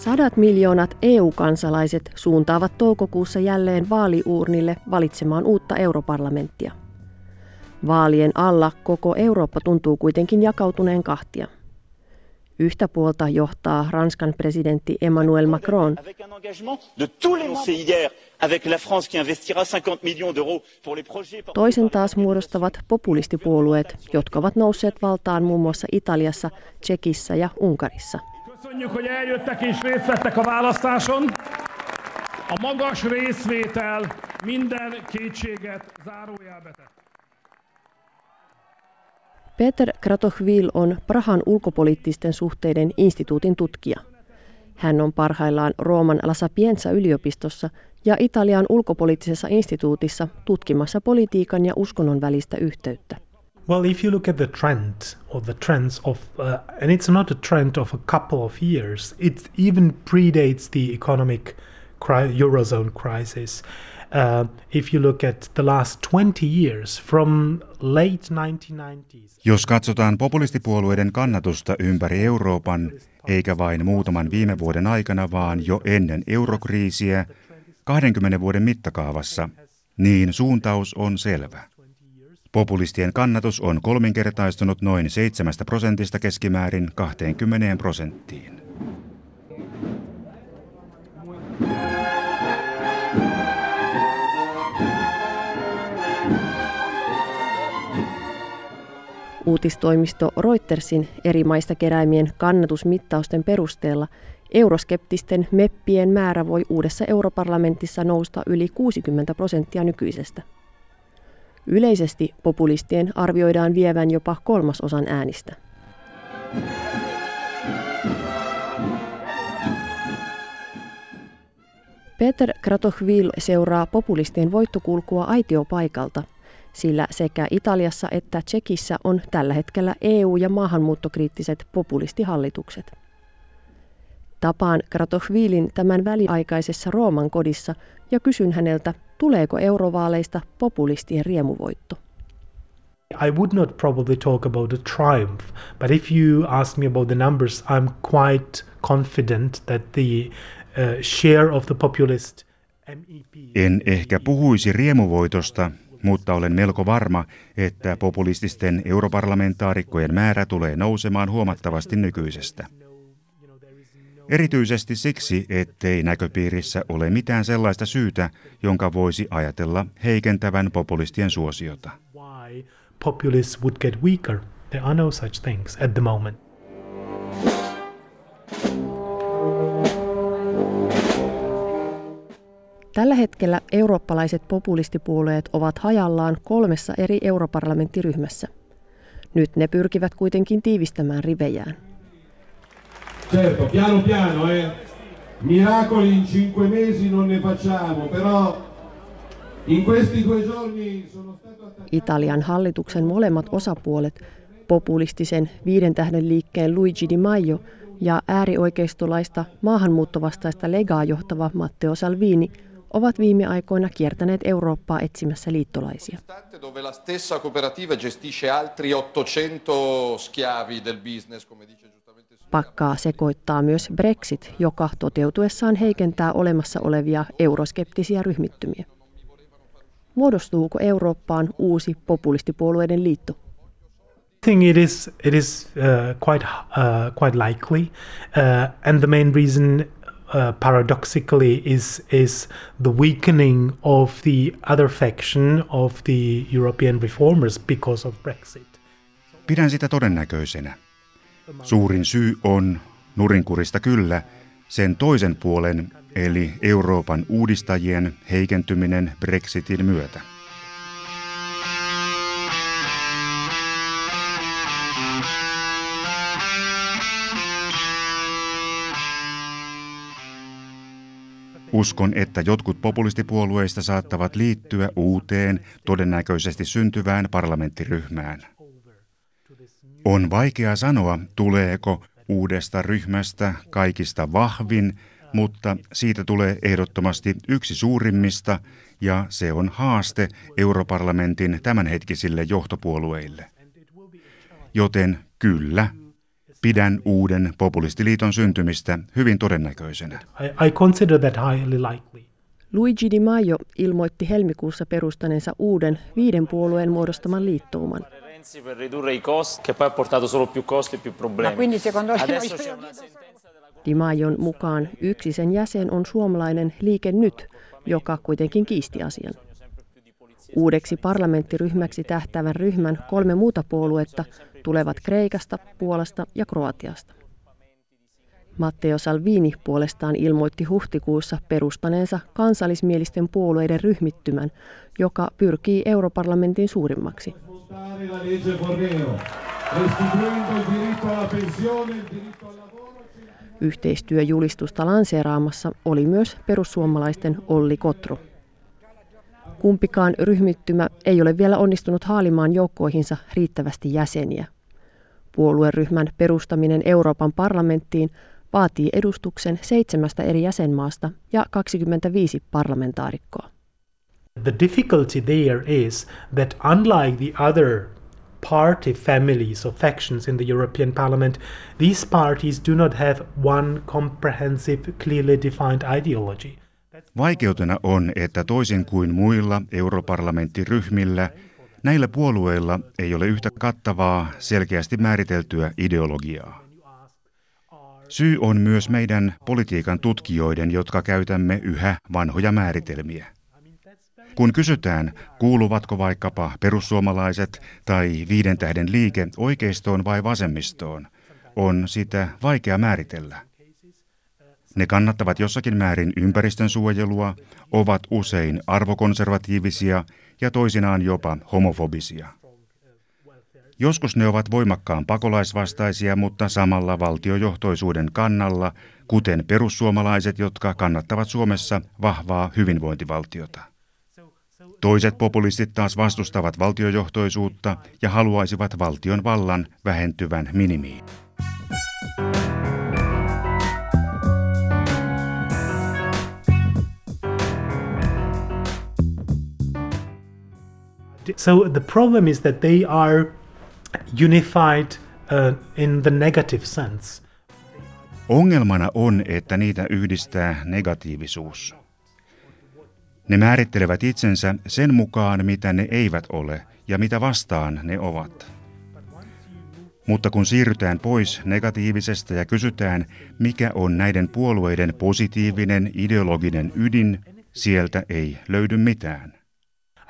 Sadat miljoonat EU-kansalaiset suuntaavat toukokuussa jälleen vaaliuurnille valitsemaan uutta europarlamenttia. Vaalien alla koko Eurooppa tuntuu kuitenkin jakautuneen kahtia. Yhtä puolta johtaa Ranskan presidentti Emmanuel Macron. Toisen taas muodostavat populistipuolueet, jotka ovat nousseet valtaan muun muassa Italiassa, Tsekissä ja Unkarissa. Köszönjük, hogy eljöttek és részt vettek a választáson. A magas részvétel minden kétséget zárójelbe Peter Kratochvil on Prahan ulkopoliittisten suhteiden instituutin tutkija. Hän on parhaillaan Rooman La Sapienza yliopistossa ja Italian ulkopoliittisessa instituutissa tutkimassa politiikan ja uskonnon välistä yhteyttä. Well, if you look at the trend or the trends of, uh, and it's not a trend of a couple of years, it even predates the economic cri- eurozone crisis. Uh, if you look at the last 20 years from late 1990s. Jos katsotaan populistipuolueiden kannatusta ympäri Euroopan, eikä vain muutaman viime vuoden aikana, vaan jo ennen eurokriisiä 20 vuoden mittakaavassa, niin suuntaus on selvä. Populistien kannatus on kolminkertaistunut noin 7 prosentista keskimäärin 20 prosenttiin. Uutistoimisto Reutersin eri maista keräämien kannatusmittausten perusteella euroskeptisten meppien määrä voi uudessa europarlamentissa nousta yli 60 prosenttia nykyisestä. Yleisesti populistien arvioidaan vievän jopa kolmasosan äänistä. Peter Kratochvil seuraa populistien voittokulkua aitiopaikalta, sillä sekä Italiassa että Tsekissä on tällä hetkellä EU- ja maahanmuuttokriittiset populistihallitukset. Tapaan Kratochvilin tämän väliaikaisessa Rooman kodissa ja kysyn häneltä, Tuleeko eurovaaleista populistien riemuvoitto? I would not probably talk about a triumph, but if you ask me about the numbers, I'm quite confident that the uh, share of the populist MEP... En ehkä puhuisi riemuvoitosta, mutta olen melko varma, että populististen europarlamentaarikkojen määrä tulee nousemaan huomattavasti nykyisestä. Erityisesti siksi, ettei näköpiirissä ole mitään sellaista syytä, jonka voisi ajatella heikentävän populistien suosiota. Populists would get weaker. There are no such things at the moment. Tällä hetkellä eurooppalaiset populistipuolueet ovat hajallaan kolmessa eri europarlamenttiryhmässä. Nyt ne pyrkivät kuitenkin tiivistämään rivejään. Certo, piano piano, eh. Miracoli in cinque mesi non ne facciamo, però in questi due giorni sono stato attaccato... Italian hallituksen molemmat osapuolet, populistisen viiden tähden liikkeen Luigi Di Maio ja äärioikeistolaista maahanmuuttovastaista legaa johtava Matteo Salvini ovat viime aikoina kiertäneet Eurooppaa etsimässä liittolaisia. Dove la stessa cooperativa gestisce altri 800 schiavi del business, come dice Pakkaa sekoittaa myös Brexit, joka toteutuessaan heikentää olemassa olevia euroskeptisiä ryhmittymiä. Muodostuuko Eurooppaan uusi populistipuolueiden liitto? I think it is it is uh, quite uh, quite likely, uh, and the main reason Uh, paradoxically is is the weakening of the other faction of the European reformers because of Brexit. Pidän sitä todennäköisenä. Suurin syy on, nurinkurista kyllä, sen toisen puolen eli Euroopan uudistajien heikentyminen Brexitin myötä. Uskon, että jotkut populistipuolueista saattavat liittyä uuteen, todennäköisesti syntyvään parlamenttiryhmään. On vaikea sanoa, tuleeko uudesta ryhmästä kaikista vahvin, mutta siitä tulee ehdottomasti yksi suurimmista, ja se on haaste europarlamentin tämänhetkisille johtopuolueille. Joten kyllä, Pidän uuden populistiliiton syntymistä hyvin todennäköisenä. I, I consider that highly likely. Luigi Di Maio ilmoitti helmikuussa perustaneensa uuden viiden puolueen muodostaman liittouman. Per ridurre i costi, che poi ha portato solo più costi e più problemi. Ma quindi secondo lei Adesso c'è una sentenza della Di Maion mukaan yksi sen jäsen on suomalainen Liike Nyt, joka kuitenkin kiisti asian. Uudeksi parlamenttiryhmäksi tähtäävän ryhmän kolme muuta puoluetta tulevat Kreikasta, Puolasta ja Kroatiasta. Matteo Salvini puolestaan ilmoitti huhtikuussa perustaneensa kansallismielisten puolueiden ryhmittymän, joka pyrkii europarlamentin suurimmaksi. La legge Fornero, restituendo il diritto alla pensione, il diritto al lavoro. Yhteistyöjulistusta lanseeraamassa oli myös perussuomalaisten Olli Kotro. Kumpikaan ryhmittymä ei ole vielä onnistunut haalimaan joukkoihinsa riittävästi jäseniä. Puolueryhmän perustaminen Euroopan parlamenttiin vaatii edustuksen seitsemästä eri jäsenmaasta ja 25 parlamentaarikkoa. The difficulty there is that unlike the other party families or factions in the European Parliament, these parties do not have one comprehensive, clearly defined ideology. Vaikeutena on, että toisin kuin muilla europarlamenttiryhmillä, näillä puolueilla ei ole yhtä kattavaa, selkeästi määriteltyä ideologiaa. Syy on myös meidän politiikan tutkijoiden, jotka käytämme yhä vanhoja määritelmiä. Kun kysytään, kuuluvatko vaikkapa perussuomalaiset tai viiden tähden liike oikeistoon vai vasemmistoon, on sitä vaikea määritellä. Ne kannattavat jossakin määrin ympäristön suojelua, ovat usein arvokonservatiivisia ja toisinaan jopa homofobisia. Joskus ne ovat voimakkaan pakolaisvastaisia, mutta samalla valtiojohtoisuuden kannalla, kuten perussuomalaiset, jotka kannattavat Suomessa vahvaa hyvinvointivaltiota. Toiset populistit taas vastustavat valtiojohtoisuutta ja haluaisivat valtion vallan vähentyvän minimiin. So the problem is that they are unified uh, in the negative sense. Ongelmana on, että niitä yhdistää negatiivisuus. Ne määrittelevät itsensä sen mukaan, mitä ne eivät ole ja mitä vastaan ne ovat. Mutta kun siirrytään pois negatiivisesta ja kysytään, mikä on näiden puolueiden positiivinen ideologinen ydin, sieltä ei löydy mitään.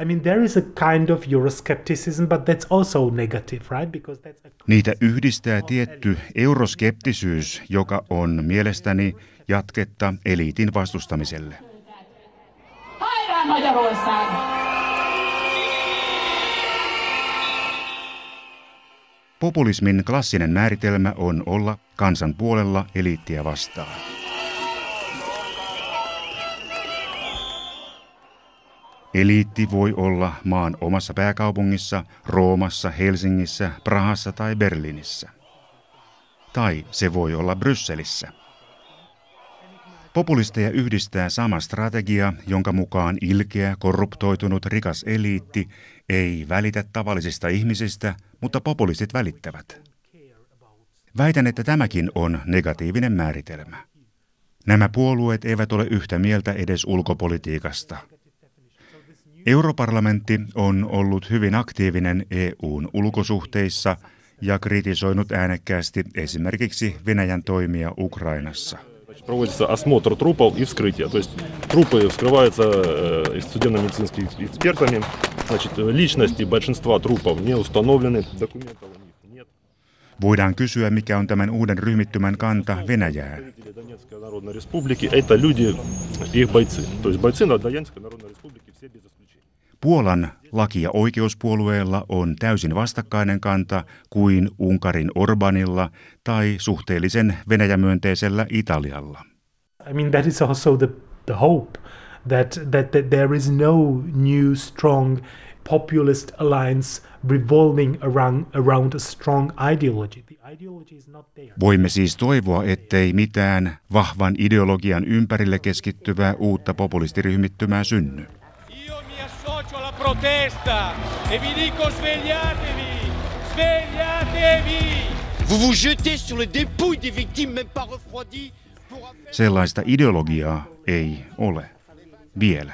I mean, there is a kind of Euroscepticism, but that's also negative, right? Because that's a Niitä yhdistää tietty euroskeptisyys, joka on mielestäni jatketta eliitin vastustamiselle. Magyarország! Populismin klassinen määritelmä on olla kansan puolella eliittiä vastaan. Eliitti voi olla maan omassa pääkaupungissa, Roomassa, Helsingissä, Prahassa tai Berliinissä. Tai se voi olla Brysselissä. Populisteja yhdistää sama strategia, jonka mukaan ilkeä, korruptoitunut, rikas eliitti ei välitä tavallisista ihmisistä, mutta populistit välittävät. Väitän, että tämäkin on negatiivinen määritelmä. Nämä puolueet eivät ole yhtä mieltä edes ulkopolitiikasta. Europarlamentti on ollut hyvin aktiivinen EUn ulkosuhteissa ja kritisoinut äänekkäästi esimerkiksi Venäjän toimia Ukrainassa. Проводится осмотр трупов и вскрытие. То есть трупы вскрываются э, судебно-медицинскими экспертами. Значит, э, личности большинства трупов не установлены, документов у них нет. Voidaan kysyä, mikä on tämän uuden ryhmittymän kanta Донецкой Народной Республики – это люди, их бойцы. То есть бойцы на Донецкой Народной Республике все без исключения. Puolan laki- ja oikeuspuolueella on täysin vastakkainen kanta kuin Unkarin Orbanilla tai suhteellisen Venäjämyönteisellä Italialla. I mean, that is also the, the hope that, that, that there is no new strong populist alliance revolving around, around a strong ideology. The ideology is not there. Voimme siis toivoa, ettei mitään vahvan ideologian ympärille keskittyvää uutta populistiryhmittymää synny. Protesta e vi dico svegliatevi, svegliatevi, Vous vous jetez sur les dépouilles des victimes même pas refroidies Sellaista ideologiaa ei ole. Vielä.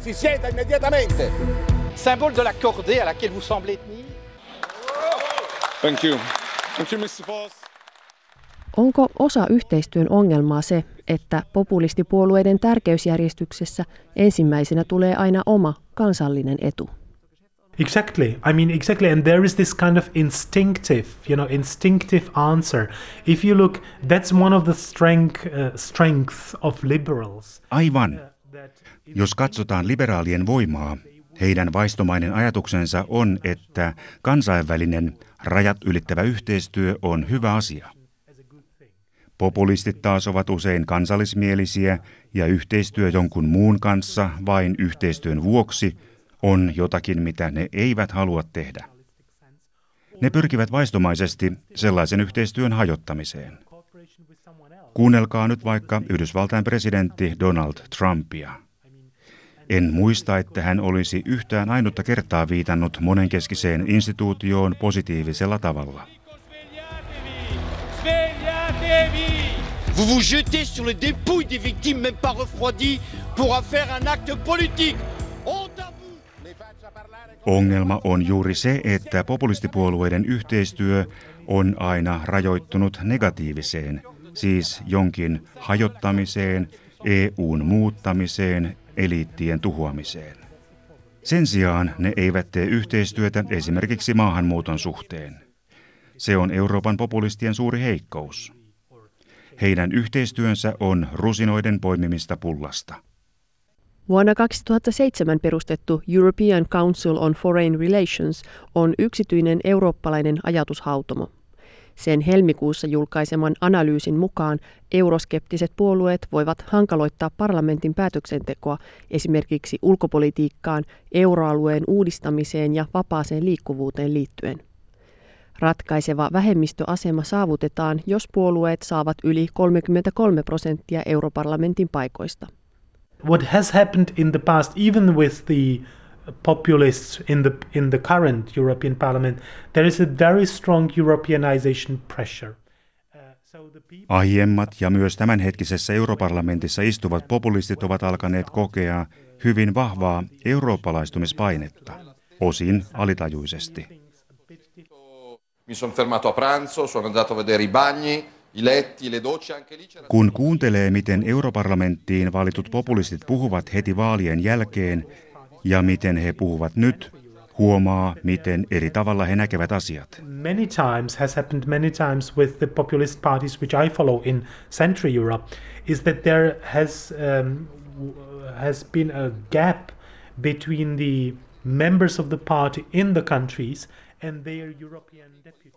Si sieda immediatamente. Symbole de la cordée à laquelle vous semblez tenir. Thank you. Thank you, Mr. Voss. Onko osa yhteistyön ongelmaa se, että populistipuolueiden tärkeysjärjestyksessä ensimmäisenä tulee aina oma kansallinen etu? Exactly. I mean, exactly. And there is this kind of instinctive, you know, instinctive answer. If you look, that's one of the strength, uh, strengths of liberals. Aivan. Jos katsotaan liberaalien voimaa, heidän vaistomainen ajatuksensa on, että kansainvälinen rajat ylittävä yhteistyö on hyvä asia. Populistit taas ovat usein kansallismielisiä ja yhteistyö jonkun muun kanssa vain yhteistyön vuoksi on jotakin, mitä ne eivät halua tehdä. Ne pyrkivät vaistomaisesti sellaisen yhteistyön hajottamiseen. Kuunnelkaa nyt vaikka Yhdysvaltain presidentti Donald Trumpia. En muista, että hän olisi yhtään ainutta kertaa viitannut monenkeskiseen instituutioon positiivisella tavalla. Vous vous jetez sur les dépouilles des victimes même pas refroidies pour en faire un acte politique. Ongelma on juuri se, että populistipuolueiden yhteistyö on aina rajoittunut negatiiviseen, siis jonkin hajottamiseen, EUn muuttamiseen, eliittien tuhoamiseen. Sen sijaan ne eivät tee yhteistyötä esimerkiksi maahanmuuton suhteen. Se on Euroopan populistien suuri heikkous. Heidän yhteistyönsä on rusinoiden poimimista pullasta. Vuonna 2007 perustettu European Council on Foreign Relations on yksityinen eurooppalainen ajatushautomo. Sen helmikuussa julkaiseman analyysin mukaan euroskeptiset puolueet voivat hankaloittaa parlamentin päätöksentekoa esimerkiksi ulkopolitiikkaan, euroalueen uudistamiseen ja vapaaseen liikkuvuuteen liittyen. Ratkaiseva vähemmistöasema saavutetaan, jos puolueet saavat yli 33 prosenttia europarlamentin paikoista. What has happened in the past, even with the populists in the in the current European Parliament, there is a very strong Europeanization pressure. Aiemmat ja myös tämänhetkisessä europarlamentissa istuvat populistit ovat alkaneet kokea hyvin vahvaa eurooppalaistumispainetta, osin alitajuisesti. Mi sono fermato a pranzo, sono andato a vedere i bagni, i letti, le docce, anche lì c'era... Kun kuuntelee, miten europarlamenttiin valitut populistit puhuvat heti vaalien jälkeen ja miten he puhuvat nyt, huomaa, miten eri tavalla he näkevät asiat. Many times has happened many times with the populist parties which I follow in Central Europe is that there has um, has been a gap between the members of the party in the countries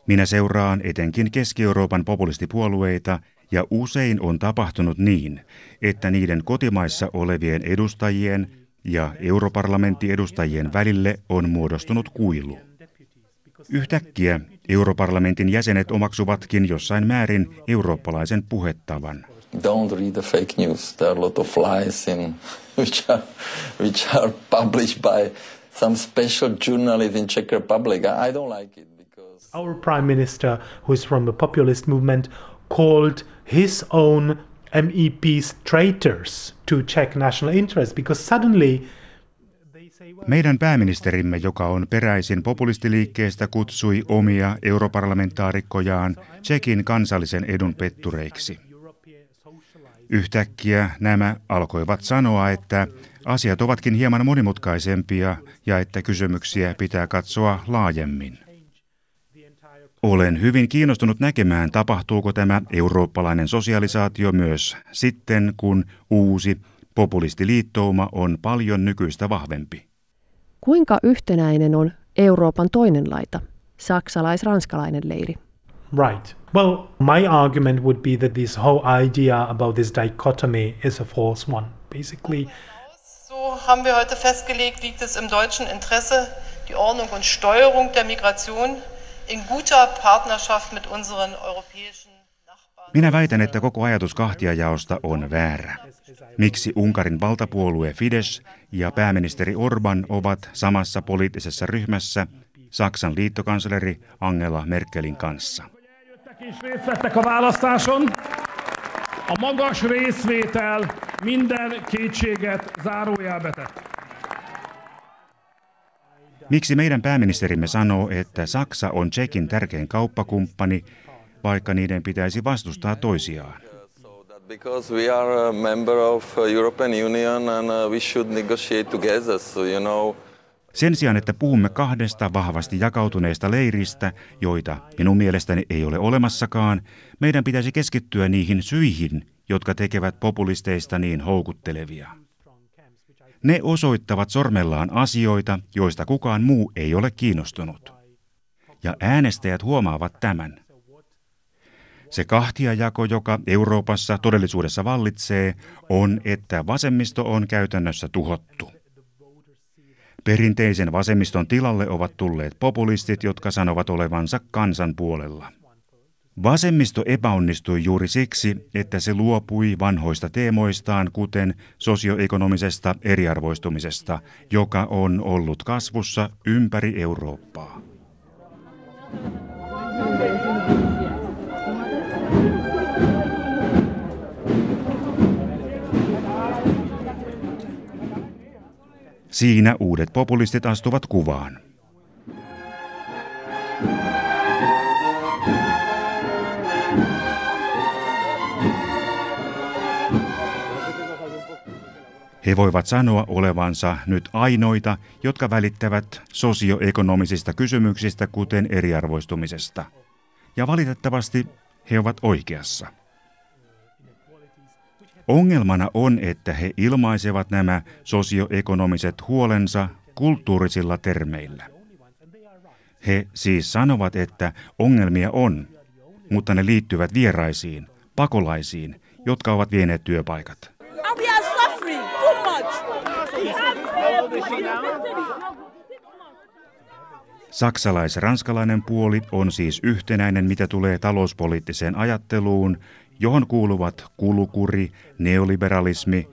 Minä seuraan etenkin Keski-Euroopan populistipuolueita ja usein on tapahtunut niin, että niiden kotimaissa olevien edustajien ja europarlamenttiedustajien välille on muodostunut kuilu. Yhtäkkiä europarlamentin jäsenet omaksuvatkin jossain määrin eurooppalaisen puhettavan. Don't read the fake news. There are a lot of lies in which are which are published by some special journalist in Czech Republic. I don't like it because Our prime minister, who is from the populist movement, called his own MEPs traitors to Czech national interest because suddenly Meidän pääministerimme, joka on peräisin populistiliikkeestä, kutsui omia europarlamentaarikkojaan Tsekin kansallisen edun pettureiksi. Yhtäkkiä nämä alkoivat sanoa, että asiat ovatkin hieman monimutkaisempia ja että kysymyksiä pitää katsoa laajemmin. Olen hyvin kiinnostunut näkemään, tapahtuuko tämä eurooppalainen sosialisaatio myös sitten, kun uusi populistiliittouma on paljon nykyistä vahvempi. Kuinka yhtenäinen on Euroopan toinen laita, saksalais-ranskalainen leiri? Right. Well, my argument would be that this whole idea about this dichotomy is a false one. Basically, So haben wir heute festgelegt, liegt es im deutschen Interesse, die Ordnung und Steuerung der Migration in guter Partnerschaft mit unseren europäischen Nachbarn. Minä väitän, että koko ajatus kahtiajaosta on väärä. Miksi Unkarin valtapuolue Fidesz ja pääministeri Orban ovat samassa poliittisessa ryhmässä Saksan liittokansleri Angela Merkelin kanssa. A magas részvétel minden kétséget zárójelbe tett. Miksi meidän pääministerimme sanoo, että Saksa on Tsekin tärkein kauppakumppani, vaikka niiden pitäisi vastustaa toisiaan? Because we are a member of European Union and uh, we should negotiate together, so you know. Sen sijaan, että puhumme kahdesta vahvasti jakautuneesta leiristä, joita minun mielestäni ei ole olemassakaan, meidän pitäisi keskittyä niihin syihin, jotka tekevät populisteista niin houkuttelevia. Ne osoittavat sormellaan asioita, joista kukaan muu ei ole kiinnostunut. Ja äänestäjät huomaavat tämän. Se kahtiajako, joka Euroopassa todellisuudessa vallitsee, on, että vasemmisto on käytännössä tuhottu. Perinteisen vasemmiston tilalle ovat tulleet populistit, jotka sanovat olevansa kansan puolella. Vasemmisto epäonnistui juuri siksi, että se luopui vanhoista teemoistaan, kuten sosioekonomisesta eriarvoistumisesta, joka on ollut kasvussa ympäri Eurooppaa. Siinä uudet populistit astuvat kuvaan. He voivat sanoa olevansa nyt ainoita, jotka välittävät sosioekonomisista kysymyksistä, kuten eriarvoistumisesta. Ja valitettavasti he ovat oikeassa. Ongelmana on, että he ilmaisevat nämä sosioekonomiset huolensa kulttuurisilla termeillä. He siis sanovat, että ongelmia on, mutta ne liittyvät vieraisiin, pakolaisiin, jotka ovat vieneet työpaikat. Saksalais-ranskalainen puoli on siis yhtenäinen, mitä tulee talouspoliittiseen ajatteluun, johon kuuluvat kulukuri, neoliberalismi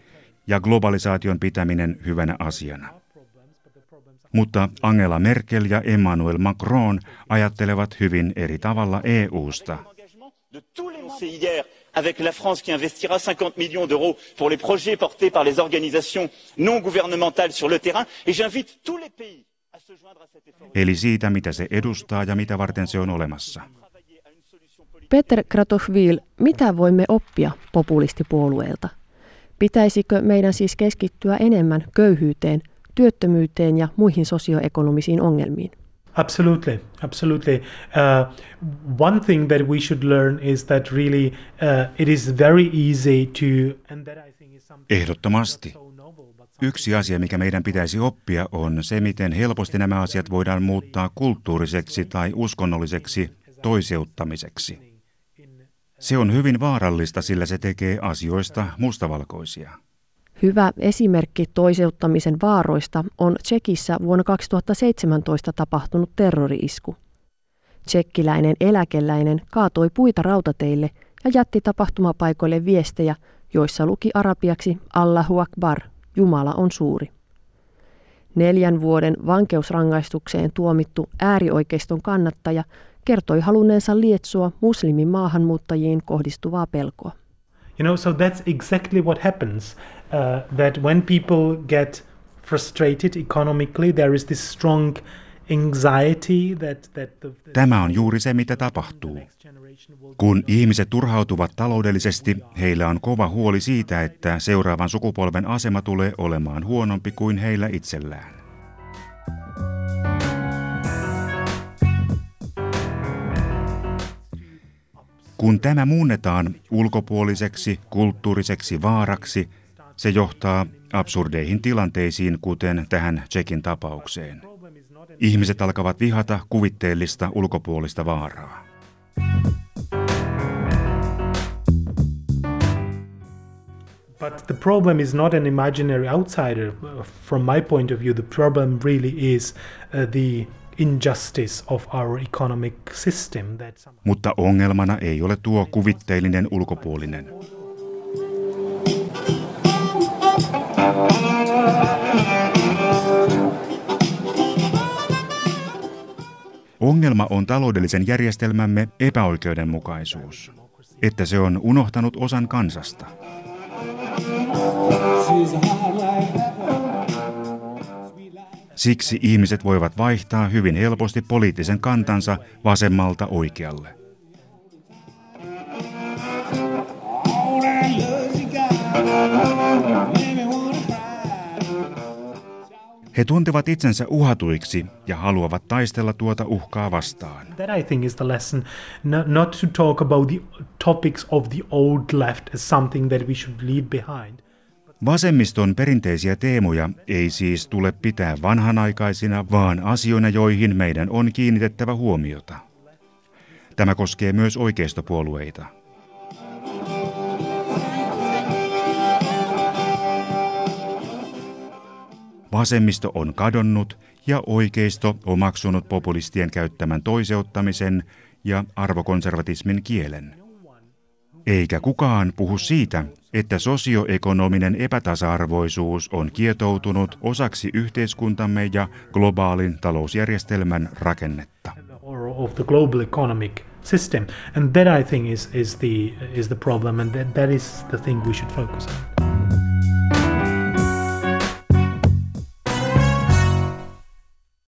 ja globalisaation pitäminen hyvänä asiana. Mutta Angela Merkel ja Emmanuel Macron ajattelevat hyvin eri tavalla EUsta. avec la France qui investira 50 millions d'euros pour les projets portés par les organisations non gouvernementales sur le terrain. Et j'invite tous les pays. Eli siitä, mitä se edustaa ja mitä varten se on olemassa. Peter Kratochvil, mitä voimme oppia populistipuolueelta? Pitäisikö meidän siis keskittyä enemmän köyhyyteen, työttömyyteen ja muihin sosioekonomisiin ongelmiin? Absolutely, absolutely. Uh, one thing that we should learn is that really uh, it is very easy to, and that I think is something. Ehdottomasti. Yksi asia, mikä meidän pitäisi oppia, on se, miten helposti nämä asiat voidaan muuttaa kulttuuriseksi tai uskonnolliseksi toiseuttamiseksi. Se on hyvin vaarallista, sillä se tekee asioista mustavalkoisia. Hyvä esimerkki toiseuttamisen vaaroista on Tsekissä vuonna 2017 tapahtunut terrori-isku. Tsekkiläinen eläkeläinen kaatoi puita rautateille ja jätti tapahtumapaikoille viestejä, joissa luki arabiaksi Allahu Akbar, Jumala on suuri. Neljän vuoden vankeusrangaistukseen tuomittu äärioikeiston kannattaja kertoi halunneensa lietsoa muslimin maahanmuuttajiin kohdistuvaa pelkoa. You know, so that's exactly what happens. Uh, that when people get frustrated economically, there is this strong anxiety that, that the, the Tämä on juuri se, mitä tapahtuu. Kun ihmiset turhautuvat taloudellisesti, heillä on kova huoli siitä, että seuraavan sukupolven asema tulee olemaan huonompi kuin heillä itsellään. Kun tämä muunnetaan ulkopuoliseksi kulttuuriseksi vaaraksi, se johtaa absurdeihin tilanteisiin, kuten tähän Tsekin tapaukseen. Ihmiset alkavat vihata kuvitteellista ulkopuolista vaaraa. But the problem is not an imaginary outsider. From my point of view, the problem really is uh, the injustice of our economic system. That Mutta ongelmana ei ole tuo kuvitteellinen ulkopuolinen. Ongelma on taloudellisen järjestelmämme epäoikeudenmukaisuus, että se on unohtanut osan kansasta. Siksi ihmiset voivat vaihtaa hyvin helposti poliittisen kantansa vasemmalta oikealle. He tuntevat itsensä uhatuiksi ja haluavat taistella tuota uhkaa vastaan. That I think is the lesson, not to talk about the topics of the old left as something that we should leave behind. Vasemmiston perinteisiä teemoja ei siis tule pitää vanhanaikaisina, vaan asioina, joihin meidän on kiinnitettävä huomiota. Tämä koskee myös oikeistopuolueita. Vasemmisto on kadonnut ja oikeisto omaksunut populistien käyttämän toiseuttamisen ja arvokonservatismin kielen. Eikä kukaan puhu siitä, että sosioekonominen epätasa-arvoisuus on kietoutunut osaksi yhteiskuntamme ja globaalin talousjärjestelmän rakennetta. Of the global economic system, and that I think is is the is the problem, and that, that is the thing we should focus on.